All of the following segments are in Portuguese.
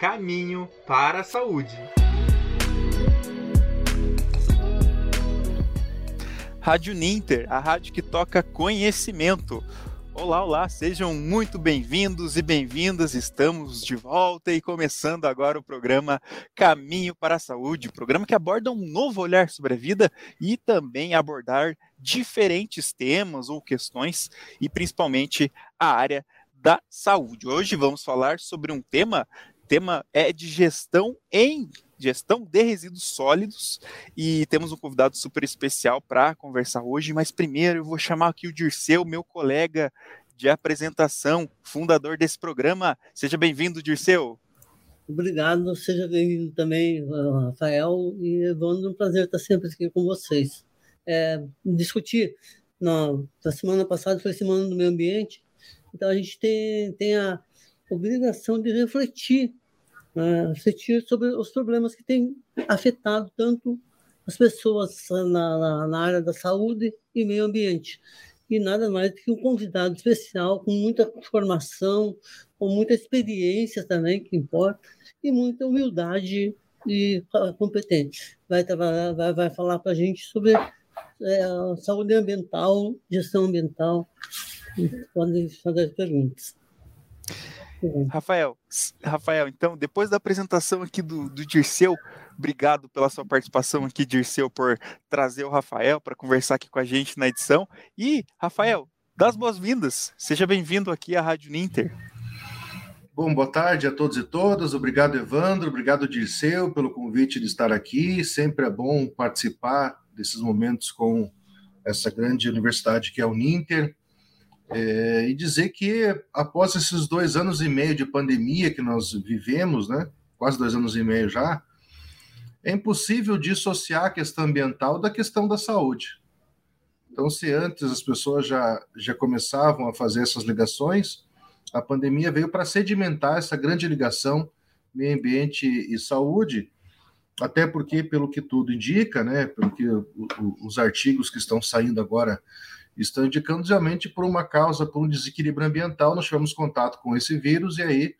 Caminho para a Saúde. Rádio Ninter, a rádio que toca conhecimento. Olá, olá, sejam muito bem-vindos e bem-vindas. Estamos de volta e começando agora o programa Caminho para a Saúde, programa que aborda um novo olhar sobre a vida e também abordar diferentes temas ou questões e principalmente a área da saúde. Hoje vamos falar sobre um tema, tema é de gestão em gestão de resíduos sólidos e temos um convidado super especial para conversar hoje, mas primeiro eu vou chamar aqui o Dirceu, meu colega de apresentação, fundador desse programa. Seja bem-vindo, Dirceu. Obrigado, seja bem-vindo também, Rafael e Evandro, um prazer estar sempre aqui com vocês. É, discutir, na, na semana passada foi Semana do Meio Ambiente, então a gente tem, tem a obrigação de refletir né, refletir sobre os problemas que têm afetado tanto as pessoas na, na, na, área da saúde e meio ambiente. E nada mais do que um convidado especial, com muita formação, com muita experiência também, que importa, e muita humildade e competente. Vai, vai, vai falar para a gente sobre é, saúde ambiental, gestão ambiental. Podem fazer perguntas. Rafael, Rafael, então, depois da apresentação aqui do, do Dirceu, obrigado pela sua participação aqui, Dirceu, por trazer o Rafael para conversar aqui com a gente na edição. E, Rafael, das boas-vindas. Seja bem-vindo aqui à Rádio Ninter. Bom, boa tarde a todos e todas. Obrigado, Evandro. Obrigado, Dirceu, pelo convite de estar aqui. Sempre é bom participar desses momentos com essa grande universidade que é o Ninter. É, e dizer que após esses dois anos e meio de pandemia que nós vivemos, né, quase dois anos e meio já, é impossível dissociar a questão ambiental da questão da saúde. Então, se antes as pessoas já, já começavam a fazer essas ligações, a pandemia veio para sedimentar essa grande ligação meio ambiente e saúde, até porque, pelo que tudo indica, né, pelo que os artigos que estão saindo agora estão indicando realmente por uma causa, por um desequilíbrio ambiental, nós tivemos contato com esse vírus e aí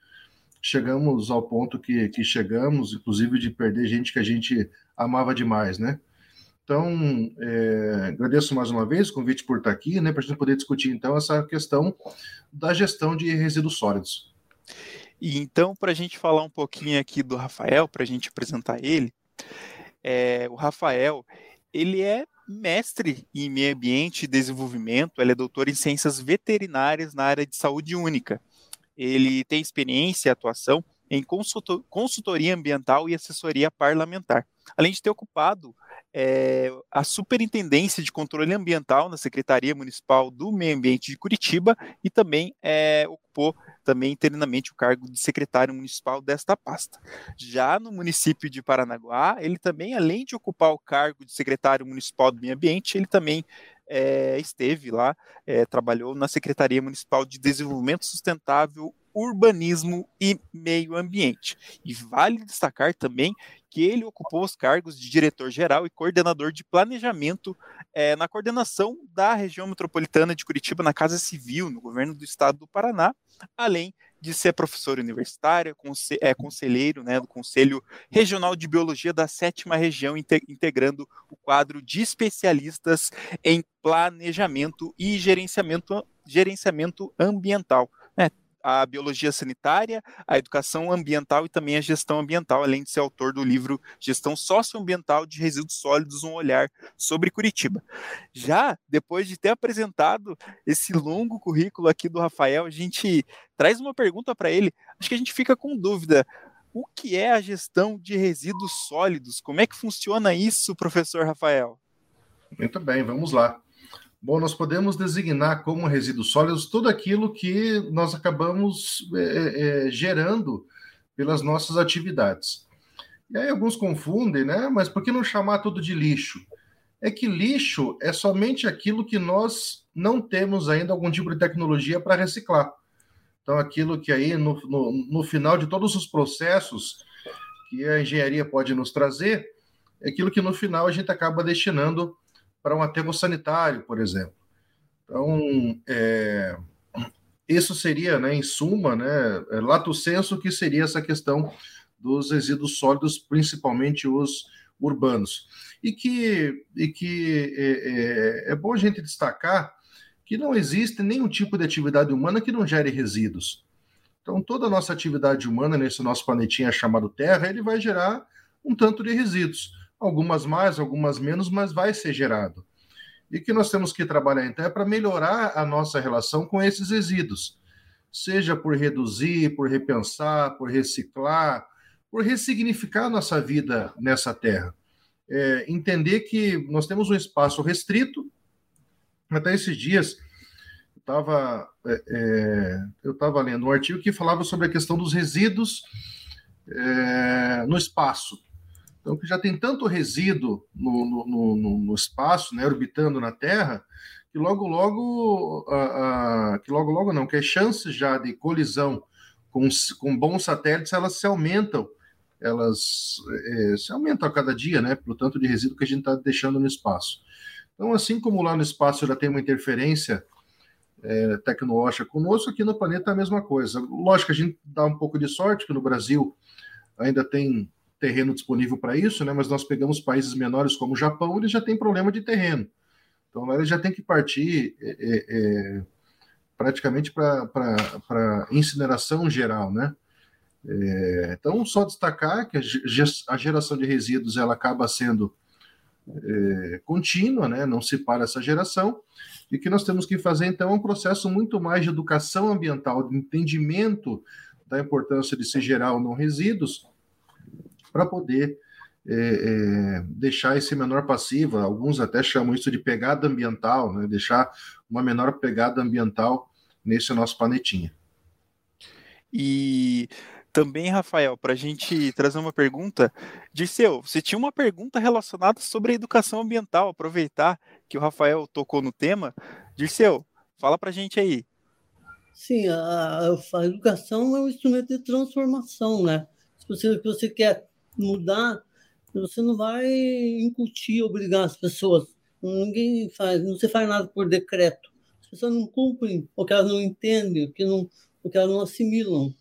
chegamos ao ponto que, que chegamos, inclusive de perder gente que a gente amava demais, né? Então, é, agradeço mais uma vez o convite por estar aqui, né, para a gente poder discutir então essa questão da gestão de resíduos sólidos. E então, para a gente falar um pouquinho aqui do Rafael, para a gente apresentar ele, é, o Rafael, ele é mestre em meio ambiente e desenvolvimento, ele é doutor em ciências veterinárias na área de saúde única. Ele tem experiência e atuação em consultoria ambiental e assessoria parlamentar, além de ter ocupado é, a Superintendência de Controle Ambiental na Secretaria Municipal do Meio Ambiente de Curitiba e também é, ocupou também interinamente o cargo de secretário municipal desta pasta. Já no município de Paranaguá, ele também, além de ocupar o cargo de secretário municipal do Meio Ambiente, ele também é, esteve lá, é, trabalhou na Secretaria Municipal de Desenvolvimento Sustentável urbanismo e meio ambiente. E vale destacar também que ele ocupou os cargos de diretor-geral e coordenador de planejamento é, na coordenação da região metropolitana de Curitiba, na Casa Civil, no governo do estado do Paraná, além de ser professor universitário, conse é, conselheiro né, do Conselho Regional de Biologia da Sétima Região, integrando o quadro de especialistas em planejamento e gerenciamento, gerenciamento ambiental a biologia sanitária, a educação ambiental e também a gestão ambiental, além de ser autor do livro Gestão Socioambiental de Resíduos Sólidos, um olhar sobre Curitiba. Já depois de ter apresentado esse longo currículo aqui do Rafael, a gente traz uma pergunta para ele. Acho que a gente fica com dúvida. O que é a gestão de resíduos sólidos? Como é que funciona isso, professor Rafael? Muito bem, vamos lá. Bom, nós podemos designar como resíduos sólidos tudo aquilo que nós acabamos é, é, é, gerando pelas nossas atividades. E aí alguns confundem, né? Mas por que não chamar tudo de lixo? É que lixo é somente aquilo que nós não temos ainda algum tipo de tecnologia para reciclar. Então, aquilo que aí no, no, no final de todos os processos que a engenharia pode nos trazer, é aquilo que no final a gente acaba destinando para um aterro sanitário, por exemplo. Então, é, isso seria, né, em suma, né, é, lato senso, que seria essa questão dos resíduos sólidos, principalmente os urbanos. E que, e que é, é, é bom a gente destacar que não existe nenhum tipo de atividade humana que não gere resíduos. Então, toda a nossa atividade humana nesse nosso planetinha chamado Terra, ele vai gerar um tanto de resíduos. Algumas mais, algumas menos, mas vai ser gerado. E que nós temos que trabalhar então é para melhorar a nossa relação com esses resíduos, seja por reduzir, por repensar, por reciclar, por ressignificar nossa vida nessa terra. É, entender que nós temos um espaço restrito, até esses dias, eu estava é, é, eu estava lendo um artigo que falava sobre a questão dos resíduos é, no espaço. Então, que já tem tanto resíduo no, no, no, no espaço, né, orbitando na Terra, que logo, logo, que logo, logo não, que as chances já de colisão com, com bons satélites, elas se aumentam, elas é, se aumentam a cada dia, né, pelo tanto de resíduo que a gente está deixando no espaço. Então, assim como lá no espaço já tem uma interferência é, tecnológica conosco, aqui no planeta é a mesma coisa. Lógico a gente dá um pouco de sorte, que no Brasil ainda tem terreno disponível para isso, né? mas nós pegamos países menores como o Japão, eles já têm problema de terreno. Então lá eles já tem que partir é, é, é praticamente para incineração geral, né? É, então, só destacar que a geração de resíduos ela acaba sendo é, contínua, né? não se para essa geração, e que nós temos que fazer, então, um processo muito mais de educação ambiental, de entendimento da importância de se gerar ou não resíduos, para poder é, é, deixar esse menor passiva, alguns até chamam isso de pegada ambiental, né? deixar uma menor pegada ambiental nesse nosso planetinha. E também, Rafael, para a gente trazer uma pergunta, Dirceu, você tinha uma pergunta relacionada sobre a educação ambiental, aproveitar que o Rafael tocou no tema. Dirceu, fala para a gente aí. Sim, a, a, educação é um instrumento de transformação, né? Se você, se você quer mudar, você não vai incutir, obrigar as pessoas. Ninguém faz, não se faz nada por decreto. As pessoas não cumprem, porque elas não entendem, porque, não, porque elas não assimilam.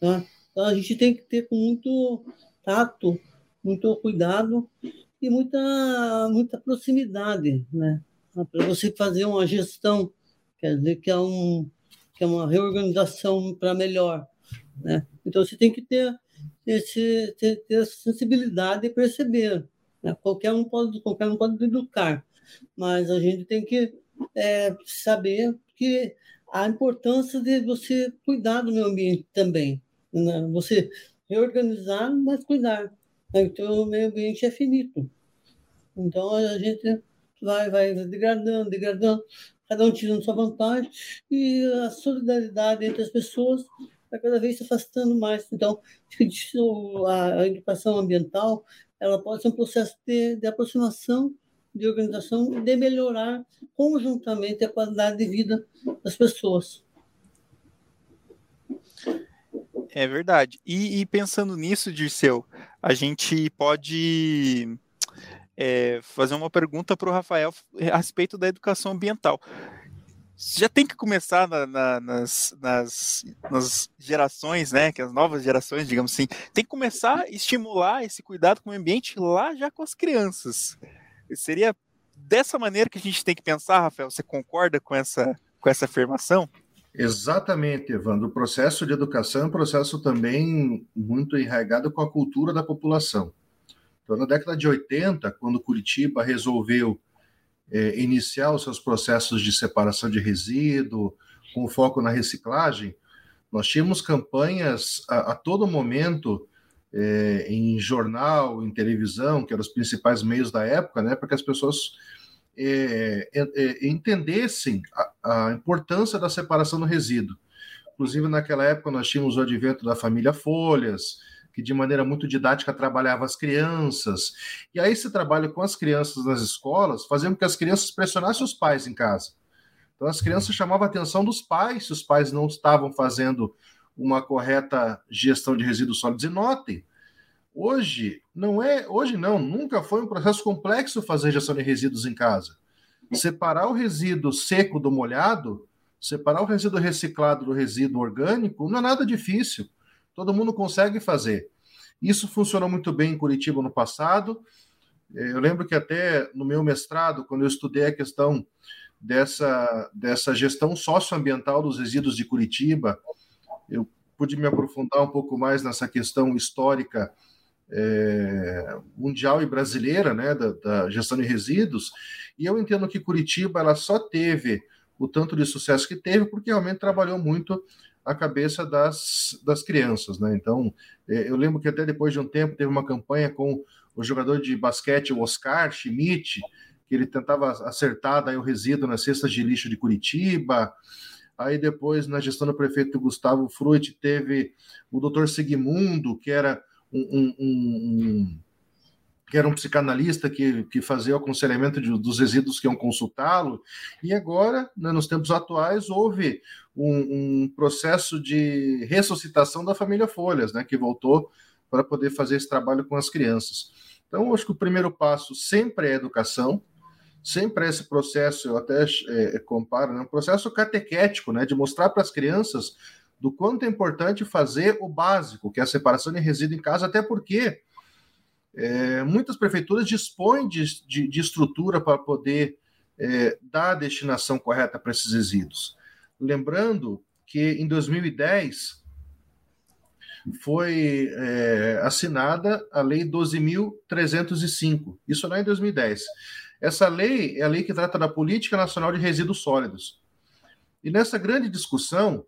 Né? Então a gente tem que ter com muito tato, muito cuidado e muita, muita proximidade, né? Para você fazer uma gestão, quer dizer que é, um, que é uma reorganização para melhor, né? Então você tem que ter, esse, ter, ter sensibilidade e perceber. Né? Qualquer um pode, qualquer um pode educar, mas a gente tem que é, saber que a importância de você cuidar do meio ambiente também. Né? Você reorganizar, mas cuidar. Então, o meio ambiente é finito. Então, a gente vai, vai degradando, degradando, cada um tirando sua vantagem, e a solidariedade entre as pessoas vai cada vez se afastando mais. Então, a educação ambiental ela pode ser um processo de, de aproximação, de organização, de melhorar conjuntamente a qualidade de vida das pessoas. É verdade. E, e pensando nisso, Dirceu, a gente pode é, fazer uma pergunta para o Rafael a respeito da educação ambiental. Já tem que começar na, na, nas, nas, nas, gerações, né? Que as novas gerações, digamos assim, tem que começar a estimular esse cuidado com o ambiente lá já com as crianças. Seria dessa maneira que a gente tem que pensar, Rafael? Você concorda com essa, com essa afirmação? Exatamente, Evandro. O processo de educação é um processo também muito enraizado com a cultura da população. Então, na década de 80, quando Curitiba resolveu é, iniciar os seus processos de separação de resíduo, com foco na reciclagem, nós tínhamos campanhas a, a todo momento é, em jornal, em televisão, que eram os principais meios da época, né, para que as pessoas é, é, é, entendessem a, a, importância da separação do resíduo. Inclusive, naquela época, nós tínhamos o advento da família Folhas, que de maneira muito didática trabalhava as crianças. E aí, esse trabalho com as crianças nas escolas fazia com que as crianças pressionassem os pais em casa. Então, as crianças chamavam a atenção dos pais se os pais não estavam fazendo uma correta gestão de resíduos sólidos. E notem, Hoje não é, hoje não, nunca foi um processo complexo fazer gestão de resíduos em casa. Separar o resíduo seco do molhado Separar o resíduo reciclado do resíduo orgânico não é nada difícil. Todo mundo consegue fazer. Isso funcionou muito bem em Curitiba no passado. É, eu lembro que até no meu mestrado, quando eu estudei a questão dessa, dessa gestão socioambiental dos resíduos de Curitiba, eu pude me aprofundar um pouco mais nessa questão histórica é, mundial e brasileira, né, da, da, gestão de resíduos, e eu entendo que Curitiba ela só teve o tanto de sucesso que teve porque realmente trabalhou muito a cabeça das, das crianças, né? Então, é, eu lembro que até depois de um tempo teve uma campanha com o jogador de basquete, o Oscar Schmidt, que ele tentava acertar daí o resíduo nas cestas de lixo de Curitiba. Aí depois, na gestão do prefeito Gustavo Fruit, teve o doutor Sigmundo, que era um, um, um, que era um psicanalista que, que fazia o aconselhamento de, dos resíduos que iam consultá-lo, e agora, né, nos tempos atuais, houve um, um, processo de ressuscitação da família Folhas, né, que voltou para poder fazer esse trabalho com as crianças. Então, acho que o primeiro passo sempre é educação, sempre é esse processo, eu até é, comparo, né, um processo catequético, né, de mostrar para as crianças do quanto é importante fazer o básico, que é a separação de resíduo em casa, até porque é, muitas prefeituras dispõem de, de, de estrutura para poder é, dar a destinação correta para esses resíduos. Lembrando que em 2010 foi é, assinada a Lei 12.305, isso lá em 2010. Essa lei é a lei que trata da Política Nacional de Resíduos Sólidos. E nessa grande discussão,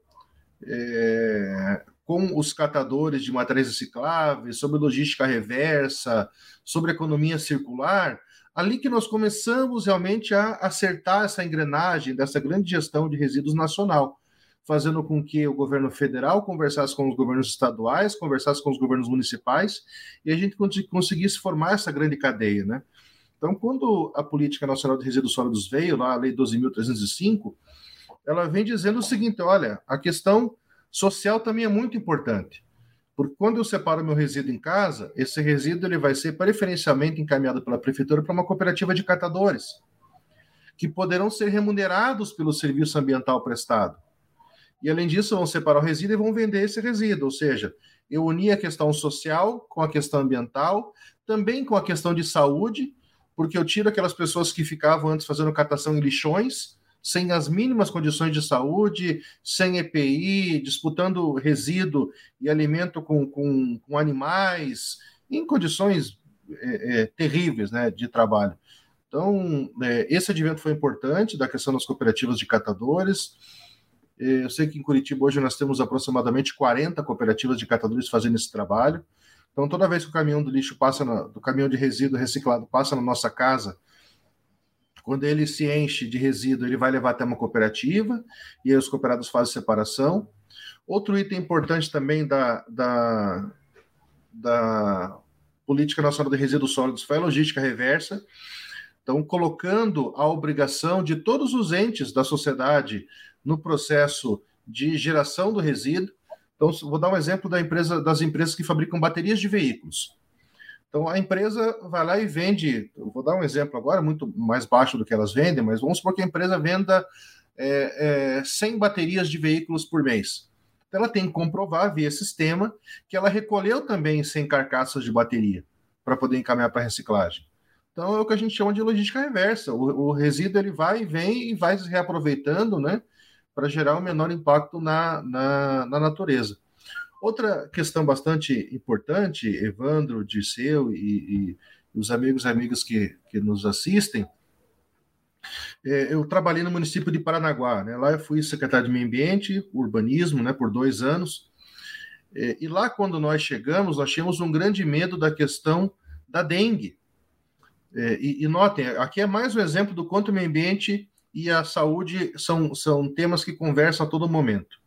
é, com os catadores de materiais recicláveis, sobre logística reversa, sobre economia circular, ali que nós começamos realmente a acertar essa engrenagem dessa grande gestão de resíduos nacional, fazendo com que o governo federal conversasse com os governos estaduais, conversasse com os governos municipais, e a gente conseguisse formar essa grande cadeia, né? Então, quando a Política Nacional de Resíduos Sólidos veio, lá a Lei 12.305, ela vem dizendo o seguinte: olha, a questão social também é muito importante. Porque quando eu separo meu resíduo em casa, esse resíduo ele vai ser preferencialmente encaminhado pela prefeitura para uma cooperativa de catadores, que poderão ser remunerados pelo serviço ambiental prestado. E além disso, vão separar o resíduo e vão vender esse resíduo, ou seja, eu uni a questão social com a questão ambiental, também com a questão de saúde, porque eu tiro aquelas pessoas que ficavam antes fazendo catação em lixões sem as mínimas condições de saúde, sem EPI, disputando resíduo e alimento com, com, com animais, em condições é, é, terríveis né, de trabalho. Então, é, esse advento foi importante, da questão das cooperativas de catadores. É, eu sei que em Curitiba hoje nós temos aproximadamente 40 cooperativas de catadores fazendo esse trabalho. Então, toda vez que o caminhão do lixo passa, na, do caminhão de resíduo reciclado passa na nossa casa, quando ele se enche de resíduo, ele vai levar até uma cooperativa e aí os cooperados fazem separação. Outro item importante também da, da, da Política Nacional de Resíduos Sólidos foi a logística reversa. Então, colocando a obrigação de todos os entes da sociedade no processo de geração do resíduo. Então, vou dar um exemplo da empresa, das empresas que fabricam baterias de veículos. Então a empresa vai lá e vende, vou dar um exemplo agora, muito mais baixo do que elas vendem, mas vamos supor que a empresa venda é, é, 100 baterias de veículos por mês. Então ela tem que comprovar via sistema que ela recolheu também 100 carcaças de bateria para poder encaminhar para reciclagem. Então é o que a gente chama de logística reversa. O, o resíduo ele vai e vem e vai se reaproveitando, né, para gerar um menor impacto na, na, na natureza. Outra questão bastante importante, Evandro, Dirceu e, e os amigos e amigas que, que nos assistem, é, eu trabalhei no município de Paranaguá, né? lá eu fui secretário de Meio Ambiente, Urbanismo, né, por dois anos, é, e lá quando nós chegamos, nós tínhamos um grande medo da questão da dengue. É, e, e, notem, aqui é mais um exemplo do quanto o meio ambiente e a saúde são, são temas que conversam a todo momento.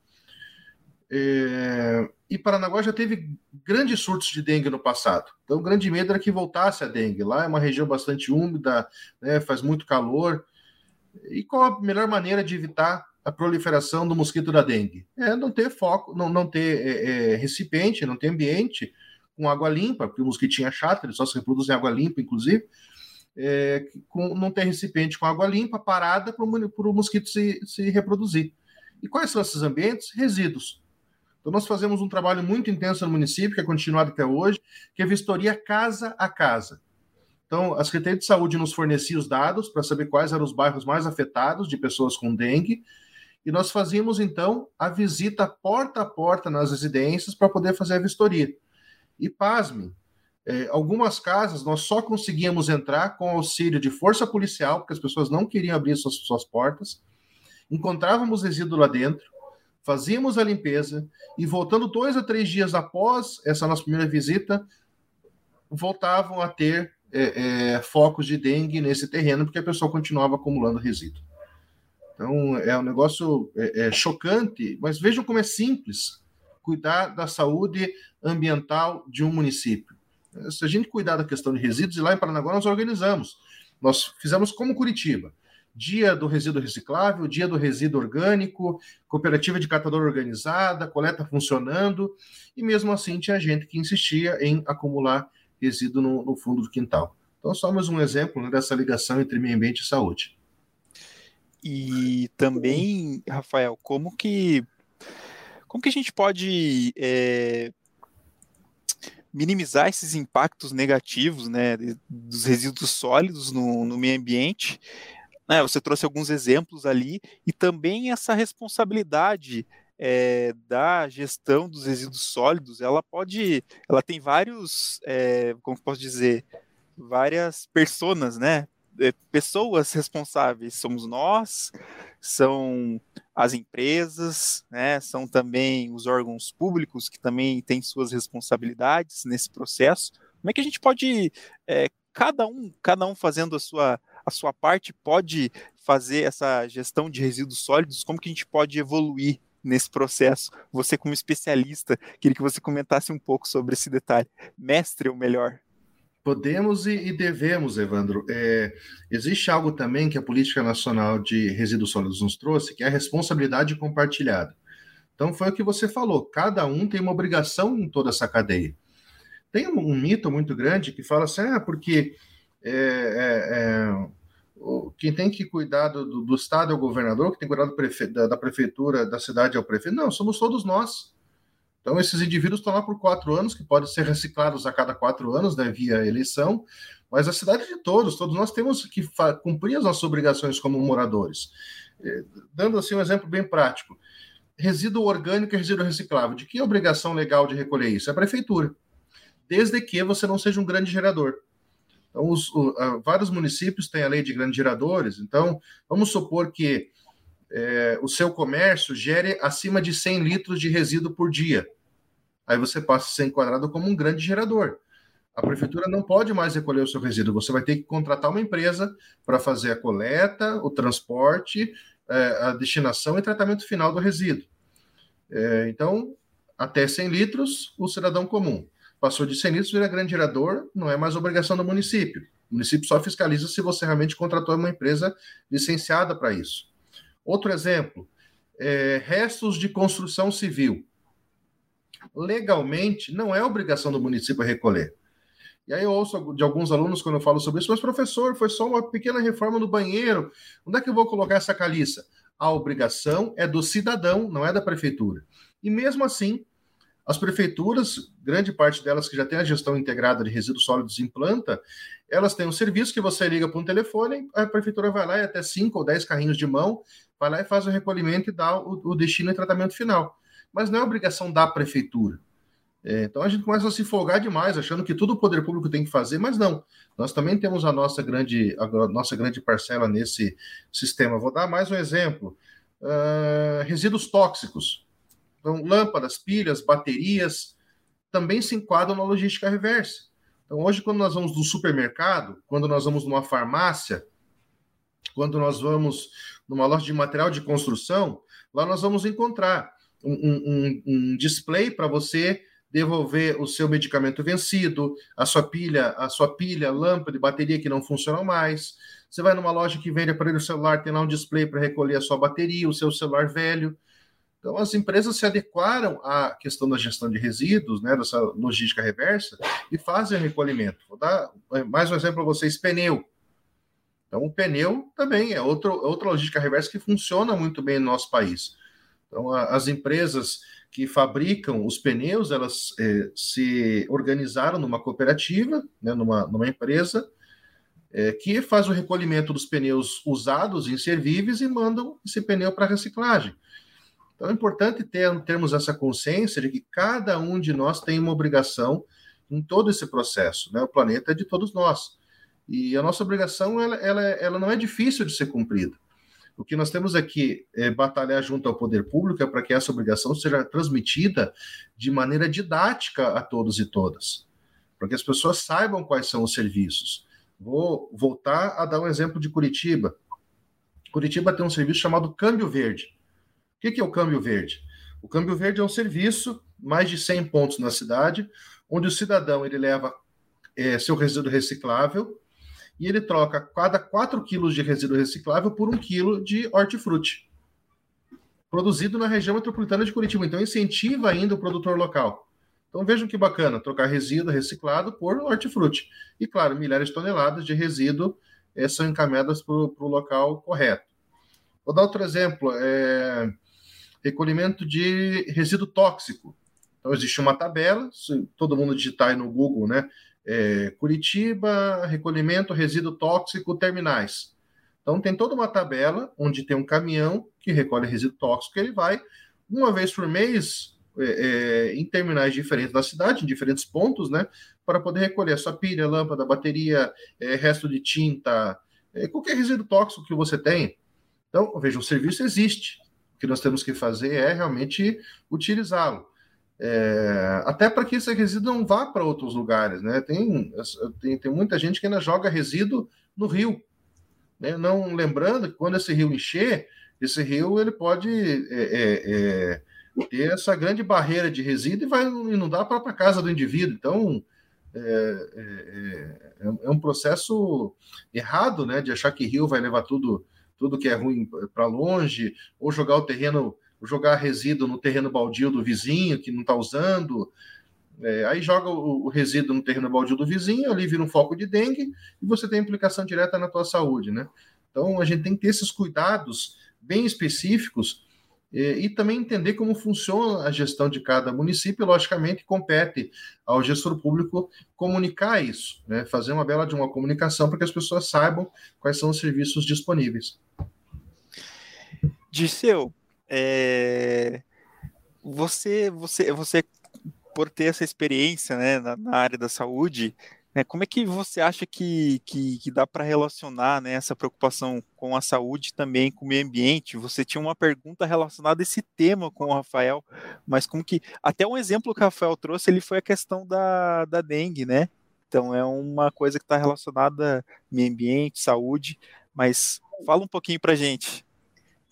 É, e Paranaguá já teve grandes surtos de dengue no passado. Então, o grande medo era que voltasse a dengue. Lá é uma região bastante úmida, né, faz muito calor. E qual a melhor maneira de evitar a proliferação do mosquito da dengue? É não ter foco, não, não ter é, é, recipiente, não ter ambiente com água limpa, porque o mosquitinho é chato, ele só se reproduz em água limpa, inclusive. É, com, não ter recipiente com água limpa parada para o mosquito se, se reproduzir. E quais são esses ambientes? Resíduos. Então, nós fazemos um trabalho muito intenso no município, que é continuado até hoje, que é vistoria casa a casa. Então, a Secretaria de Saúde nos fornecia os dados para saber quais eram os bairros mais afetados de pessoas com dengue, e nós fazíamos, então, a visita porta a porta nas residências para poder fazer a vistoria. E, pasme, é, algumas casas nós só conseguíamos entrar com auxílio de força policial, porque as pessoas não queriam abrir suas, suas portas, encontrávamos resíduo lá dentro, fazíamos a limpeza e voltando dois a três dias após essa nossa primeira visita, voltavam a ter é, é, focos de dengue nesse terreno, porque a pessoa continuava acumulando resíduo. Então, é um negócio é, é chocante, mas vejam como é simples cuidar da saúde ambiental de um município. Se a gente cuidar da questão de resíduos, e lá em Paranaguá nós organizamos. Nós fizemos como Curitiba dia do resíduo reciclável, dia do resíduo orgânico, cooperativa de catador organizada, coleta funcionando, e mesmo assim tinha gente que insistia em acumular resíduo no, no fundo do quintal. Então, só mais um exemplo né, dessa ligação entre meio ambiente e saúde. E também, Rafael, como que como que a gente pode é, minimizar esses impactos negativos né, dos resíduos sólidos no, no meio ambiente né, você trouxe alguns exemplos ali, e também essa responsabilidade é, da gestão dos resíduos sólidos, ela pode, ela tem vários, é, como posso dizer, várias personas, né? É, pessoas responsáveis somos nós, são as empresas, né? São também os órgãos públicos que também têm suas responsabilidades nesse processo. Como é que a gente pode, é, cada um, cada um fazendo a sua a sua parte pode fazer essa gestão de resíduos sólidos? Como que a gente pode evoluir nesse processo? Você como especialista, queria que você comentasse um pouco sobre esse detalhe. Mestre ou melhor? Podemos e, devemos, Evandro. É, existe algo também que a Política Nacional de Resíduos Sólidos nos trouxe, que é a responsabilidade compartilhada. Então, foi o que você falou: cada um tem uma obrigação em toda essa cadeia. Tem um, mito muito grande que fala assim: ah, porque é, é, é quem tem que cuidar do, do, Estado é o governador, que tem que cuidar prefe, da, da, prefeitura, da cidade é o prefeito. Não, somos todos nós. Então, esses indivíduos estão lá por quatro anos, que podem ser reciclados a cada quatro anos, né, via eleição, mas a cidade é de todos, todos nós temos que cumprir as nossas obrigações como moradores. Dando assim um exemplo bem prático: resíduo orgânico e resíduo reciclável. De que obrigação legal de recolher isso? É a prefeitura. Desde que você não seja um grande gerador. Então, os, o, a, vários municípios têm a lei de grandes geradores. Então, vamos supor que é, o seu comércio gere acima de 100 litros de resíduo por dia. Aí você passa a ser enquadrado como um grande gerador. A prefeitura não pode mais recolher o seu resíduo. Você vai ter que contratar uma empresa para fazer a coleta, o transporte, é, a destinação e tratamento final do resíduo. É, então, até 100 litros, o cidadão comum passou de 100 litros, vira grande gerador, não é mais obrigação do município. O município só fiscaliza se você realmente contratou uma empresa licenciada para isso. Outro exemplo, é, restos de construção civil. Legalmente, não é obrigação do município recolher. E aí eu ouço de alguns alunos quando eu falo sobre isso, mas professor, foi só uma pequena reforma no banheiro, onde é que eu vou colocar essa caliça? A obrigação é do cidadão, não é da prefeitura. E mesmo assim, as prefeituras, grande parte delas que já tem a gestão integrada de resíduos sólidos em planta, elas têm um serviço que você liga para um telefone, a prefeitura vai lá e até 5 ou 10 carrinhos de mão, vai lá e faz o recolhimento e dá o, o destino e tratamento final. Mas não é obrigação da prefeitura. É, então a gente começa a se folgar demais, achando que tudo o poder público tem que fazer, mas não. Nós também temos a nossa grande, a nossa grande parcela nesse sistema. Vou dar mais um exemplo: uh, resíduos tóxicos. Então, lâmpadas, pilhas, baterias também se enquadram na logística reversa. Então, hoje, quando nós vamos no supermercado, quando nós vamos numa farmácia, quando nós vamos numa loja de material de construção, lá nós vamos encontrar um, um, um display para você devolver o seu medicamento vencido, a sua pilha, a sua pilha, lâmpada e bateria que não funcionam mais. Você vai numa loja que vende aparelho celular, tem lá um display para recolher a sua bateria, o seu celular velho. Então, as empresas se adequaram à questão da gestão de resíduos, né, dessa logística reversa, e fazem recolhimento. Vou dar mais um exemplo para vocês: pneu. Então, o pneu também é outro, outra logística reversa que funciona muito bem no nosso país. Então, a, as empresas que fabricam os pneus, elas é, se organizaram numa cooperativa, né, numa, numa empresa, é, que faz o recolhimento dos pneus usados, inservíveis, e mandam esse pneu para reciclagem. Então é importante ter, termos essa consciência de que cada um de nós tem uma obrigação em todo esse processo. Né? O planeta é de todos nós. E a nossa obrigação ela, ela, ela não é difícil de ser cumprida. O que nós temos aqui é batalhar junto ao poder público é para que essa obrigação seja transmitida de maneira didática a todos e todas, para que as pessoas saibam quais são os serviços. Vou voltar a dar um exemplo de Curitiba. Curitiba tem um serviço chamado Câmbio Verde. O que é o Câmbio Verde? O Câmbio Verde é um serviço, mais de 100 pontos na cidade, onde o cidadão ele leva é, seu resíduo reciclável e ele troca cada 4 quilos de resíduo reciclável por 1 quilo de hortifruti, produzido na região metropolitana de Curitiba. Então, incentiva ainda o produtor local. Então, vejam que bacana, trocar resíduo reciclado por hortifruti. E, claro, milhares de toneladas de resíduo é, são encaminhadas para o local correto. Vou dar outro exemplo, é, recolhimento de resíduo tóxico. Então, existe uma tabela, se todo mundo digitar aí no Google, né? É, Curitiba, recolhimento resíduo tóxico terminais. Então, tem toda uma tabela onde tem um caminhão que recolhe resíduo tóxico, ele vai uma vez por mês é, é, em terminais diferentes da cidade, em diferentes pontos, né? Para poder recolher a sua pilha, lâmpada, bateria, é, resto de tinta, é, qualquer resíduo tóxico que você tem. Então, veja, o serviço existe. Que nós temos que fazer é realmente utilizá-lo. É, até para que esse resíduo não vá para outros lugares, né? Tem, tem, tem, muita gente que ainda joga resíduo no rio, né? não lembrando que quando esse rio encher, esse rio ele pode é, é, é ter essa grande barreira de resíduo e vai inundar a própria casa do indivíduo. Então é, é, é um processo errado, né? De achar que rio vai levar tudo tudo que é ruim para longe ou jogar o terreno jogar resíduo no terreno baldio do vizinho que não está usando. É, aí joga o, o, resíduo no terreno baldio do vizinho, ali vira um foco de dengue e você tem implicação direta na tua saúde, né? Então a gente tem que ter esses cuidados bem específicos e, e também entender como funciona a gestão de cada município. Logicamente, compete ao gestor público comunicar isso, né? fazer uma bela de uma comunicação para que as pessoas saibam quais são os serviços disponíveis. Disseu, é, você, você, você, por ter essa experiência né, na, na área da saúde, né, como é que você acha que, que, que dá para relacionar né, essa preocupação com a saúde também com o meio ambiente? Você tinha uma pergunta relacionada a esse tema com o Rafael, mas como que. Até um exemplo que o Rafael trouxe ele foi a questão da, da dengue, né? Então é uma coisa que está relacionada meio ambiente, saúde, mas fala um pouquinho para gente.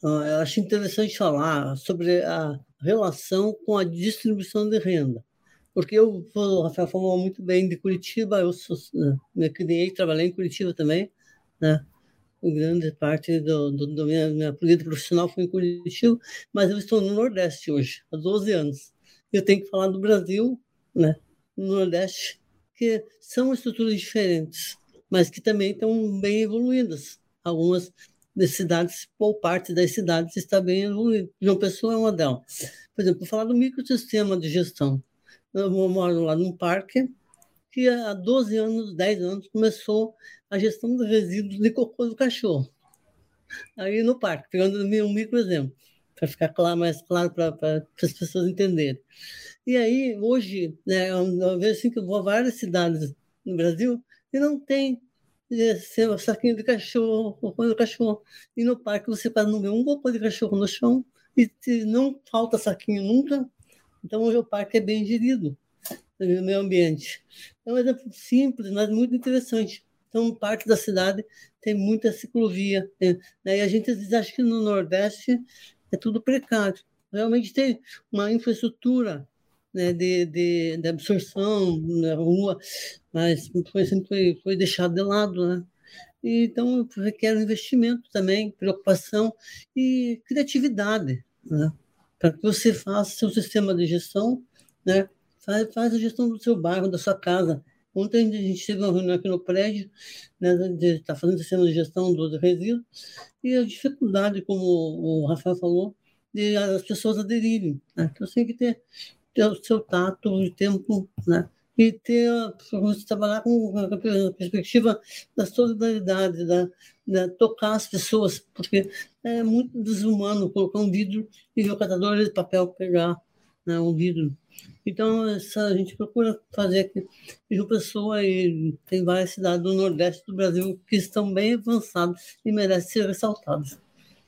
Ah, eu acho interessante falar sobre a relação com a distribuição de renda. Porque eu, o Rafael falou muito bem de Curitiba, eu sou, né, me criei, trabalhei em Curitiba também, né? grande parte do, do, do minha, minha política profissional foi em Curitiba, mas eu estou no Nordeste hoje, há 12 anos. Eu tenho que falar do Brasil, né? no Nordeste, que são estruturas diferentes, mas que também estão bem evoluídas. Algumas das cidades, ou parte das cidades está bem evoluída. João Pessoa é uma delas. Por exemplo, vou falar do microsistema de gestão. Eu moro lá num parque que há 12 anos, 10 anos, começou a gestão dos resíduos de cocô do cachorro. Aí no parque, pegando um micro exemplo, para ficar claro, mais claro para as pessoas entenderem. E aí, hoje, né, eu vejo assim que eu vou a várias cidades no Brasil e não tem seu saquinho de cachorro, cocô do cachorro. E no parque você pode não ver um cocô de cachorro no chão e não falta saquinho nunca. Então hoje o parque é bem gerido no meio ambiente. É um exemplo simples, mas muito interessante. Então, parte da cidade tem muita ciclovia. Né? E a gente acha que no Nordeste é tudo precário. Realmente tem uma infraestrutura né, de, de, de, absorção na rua, mas foi, sempre foi, foi deixado de lado, né? Então, requer investimento também, preocupação e criatividade, né? Para que você faça seu sistema de gestão, né? Faz, faz a gestão do seu bairro, da sua casa. Ontem a gente teve uma reunião aqui no prédio, né, de estar tá fazendo sistema de gestão dos resíduos, e a dificuldade, como o Rafael falou, de as pessoas aderirem. Né? Então, você tem que ter, ter o seu tato, o tempo, né? e ter trabalhar com a perspectiva da solidariedade, da, da, tocar as pessoas, porque é muito desumano colocar um vidro e ver o catador de papel pegar né, um vidro. Então, essa, a gente procura fazer aqui em João Pessoa e tem várias cidades do Nordeste do Brasil que estão bem avançadas e merecem ser ressaltadas.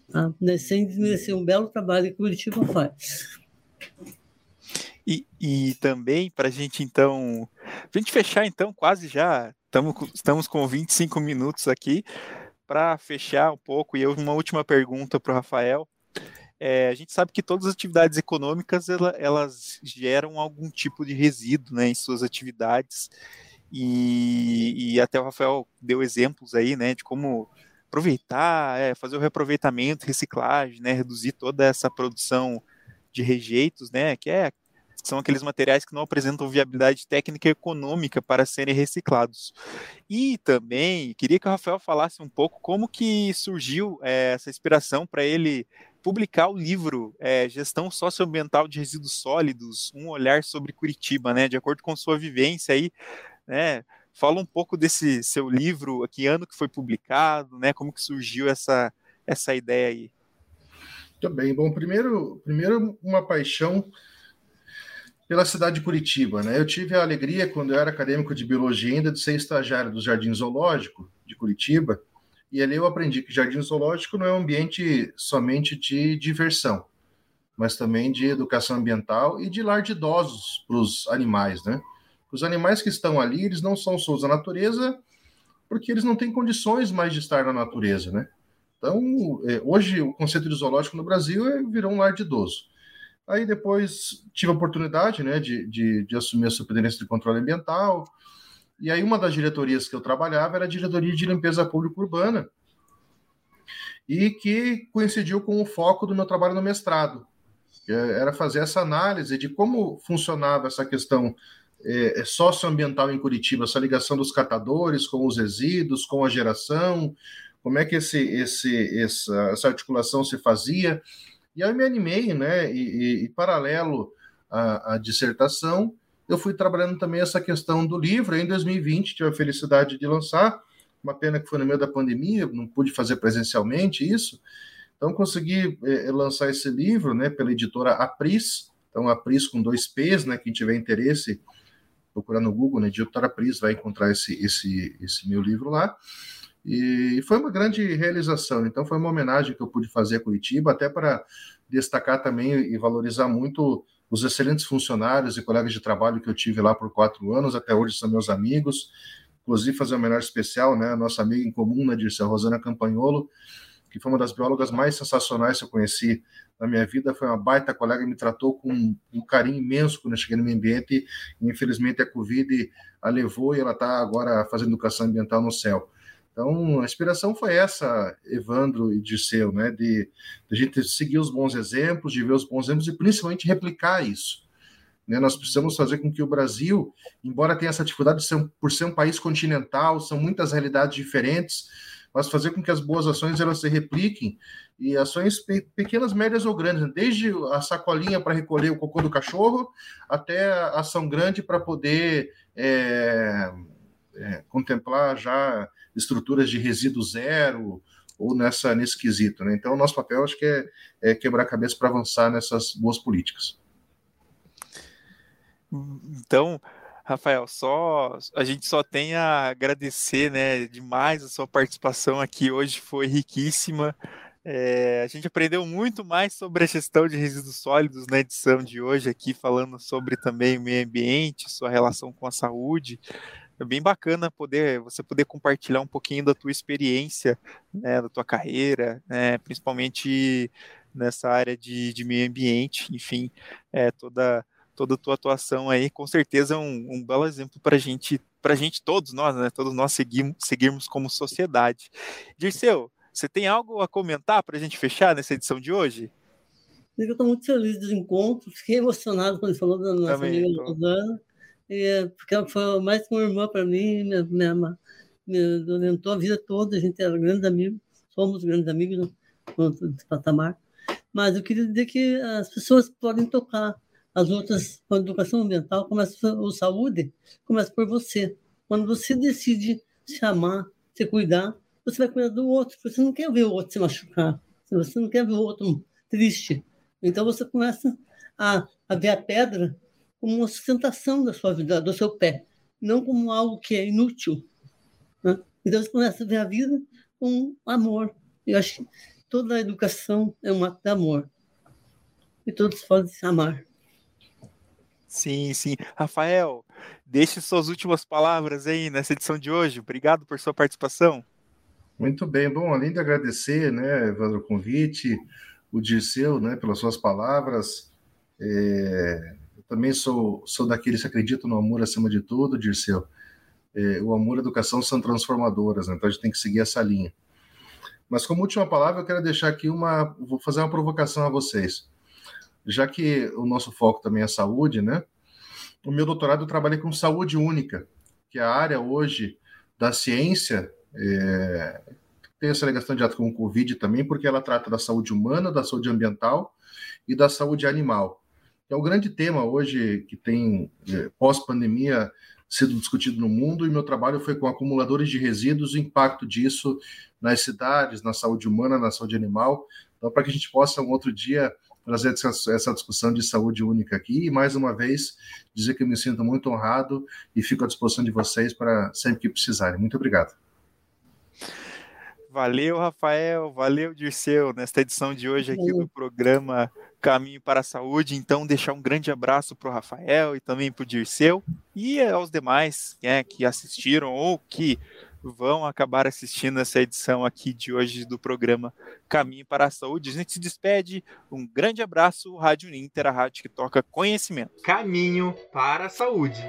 Tá? Sem desmerecer um belo trabalho que Curitiba faz. E, e também, para a gente então, a gente fechar então, quase já, tamo, estamos com 25 minutos aqui, para fechar um pouco, e eu uma última pergunta para o Rafael. É, a gente sabe que todas as atividades econômicas ela, elas geram algum tipo de resíduo né, em suas atividades, e, e até o Rafael deu exemplos aí né, de como aproveitar, é, fazer o reaproveitamento, reciclagem, né, reduzir toda essa produção de rejeitos, né, que é são aqueles materiais que não apresentam viabilidade técnica e econômica para serem reciclados. E também queria que o Rafael falasse um pouco como que surgiu é, essa inspiração para ele publicar o livro é, Gestão Socioambiental de Resíduos Sólidos, um olhar sobre Curitiba, né, de acordo com sua vivência aí, né, fala um pouco desse seu livro, que ano que foi publicado, né, como que surgiu essa, essa ideia aí. Bem, bom, primeiro, primeiro uma paixão pela cidade de Curitiba. Né? Eu tive a alegria, quando eu era acadêmico de biologia ainda, de ser estagiário do Jardim Zoológico de Curitiba, e ali eu aprendi que Jardim Zoológico não é um ambiente somente de diversão, mas também de educação ambiental e de lar de idosos para os animais. Né? Os animais que estão ali, eles não são sons da natureza, porque eles não têm condições mais de estar na natureza. Né? Então, é, hoje, o conceito de zoológico no Brasil é, virou um lar de idoso. Aí depois tive a oportunidade né, de, de, de, assumir a superintendência de controle ambiental. E aí uma das diretorias que eu trabalhava era a diretoria de limpeza pública urbana. E que coincidiu com o foco do meu trabalho no mestrado. Era fazer essa análise de como funcionava essa questão é, socioambiental em Curitiba, essa ligação dos catadores com os resíduos, com a geração, como é que esse, esse, essa, essa articulação se fazia e aí eu me animei, né? E, e, e paralelo à, à, dissertação, eu fui trabalhando também essa questão do livro. Em 2020, tive a felicidade de lançar. Uma pena que foi no meio da pandemia, não pude fazer presencialmente isso. Então, consegui é, lançar esse livro, né? Pela editora Apris. Então, Apris com dois P's, né? Quem tiver interesse, procurar no Google, né? Editora Apris vai encontrar esse, esse, esse meu livro lá. E foi uma grande realização. Então, foi uma homenagem que eu pude fazer a Curitiba, até para destacar também e valorizar muito os excelentes funcionários e colegas de trabalho que eu tive lá por quatro anos, até hoje são meus amigos. Inclusive, fazer uma homenagem especial, né? A nossa amiga em comum, né, Dirceu Rosana Campanholo, que foi uma das biólogas mais sensacionais que eu conheci na minha vida. Foi uma baita colega, me tratou com um carinho imenso quando eu cheguei no meio ambiente. E, infelizmente, a Covid a levou e ela está agora fazendo educação ambiental no céu. Então, a inspiração foi essa, Evandro e Dirceu, né? De, de a gente seguir os bons exemplos, de ver os bons exemplos e principalmente replicar isso. Né? Nós precisamos fazer com que o Brasil, embora tenha essa dificuldade de ser, por ser um país continental, são muitas realidades diferentes, mas fazer com que as boas ações elas se repliquem e ações pe pequenas, médias ou grandes, né? desde a sacolinha para recolher o cocô do cachorro até a ação grande para poder é, é, contemplar já estruturas de resíduo zero ou nessa, nesse quesito. Né? Então, o nosso papel acho que é, é quebrar cabeça para avançar nessas boas políticas. Então, Rafael, só a gente só tem a agradecer, né, demais a sua participação aqui hoje foi riquíssima. É, a gente aprendeu muito mais sobre a gestão de resíduos sólidos na edição de hoje aqui, falando sobre também o meio ambiente, sua relação com a saúde é bem bacana poder você poder compartilhar um pouquinho da tua experiência, né, da tua carreira, né, principalmente nessa área de, de meio ambiente, enfim, é, toda toda a tua atuação aí, com certeza é um, um belo exemplo para gente, para gente todos nós, né, todos nós seguimos, seguirmos como sociedade. Dirceu, você tem algo a comentar para a gente fechar nessa edição de hoje? Eu estou muito feliz do encontro, fiquei emocionado quando falou da nossa Também, amiga Rosana. E, porque ela foi mais que uma irmã para mim, me, me, me orientou a vida toda, a gente era grandes amigos, somos grandes amigos no, no patamar. Mas eu queria dizer que as pessoas podem tocar as outras, a educação ambiental, começa a saúde, começa por você. Quando você decide se amar, se cuidar, você vai cuidar do outro, porque você não quer ver o outro se machucar, você não quer ver o outro triste. Então você começa a, a ver a pedra como uma sustentação da sua vida, do seu pé, não como algo que é inútil. Né? Então você começa a ver a vida com amor. Eu acho que toda a educação é um ato de amor. E todos podem se amar. Sim, sim. Rafael, deixe suas últimas palavras aí nessa edição de hoje. Obrigado por sua participação. Muito bem. Bom, além de agradecer, né, Evandro, o convite, o Dirceu, né, pelas suas palavras. É, também sou, sou daqueles que acreditam no amor acima de tudo, Dirceu. É, o amor e a educação são transformadoras, né, então a gente tem que seguir essa linha. Mas como última palavra, eu quero deixar aqui uma. Vou fazer uma provocação a vocês já que o nosso foco também é saúde, né? O meu doutorado eu trabalhei com saúde única, que é a área hoje da ciência é, tem essa ligação direta com o Covid também, porque ela trata da saúde humana, da saúde ambiental e da saúde animal. É o grande tema hoje que tem, é, pós-pandemia, sido discutido no mundo, e meu trabalho foi com acumuladores de resíduos, o impacto disso nas cidades, na saúde humana, na saúde animal. Então, para que a gente possa, um outro dia, trazer essa discussão de saúde única aqui e, mais uma vez, dizer que eu me sinto muito honrado e fico à disposição de vocês para sempre que precisarem. Muito obrigado. Valeu, Rafael. Valeu, Dirceu, nesta edição de hoje aqui do programa Caminho para a Saúde. Então, deixar um grande abraço para o Rafael e também para o Dirceu e aos demais né, que assistiram ou que vão acabar assistindo essa edição aqui de hoje do programa Caminho para a Saúde. A gente se despede. Um grande abraço, Rádio Ninter, a rádio que toca conhecimento. Caminho para a Saúde.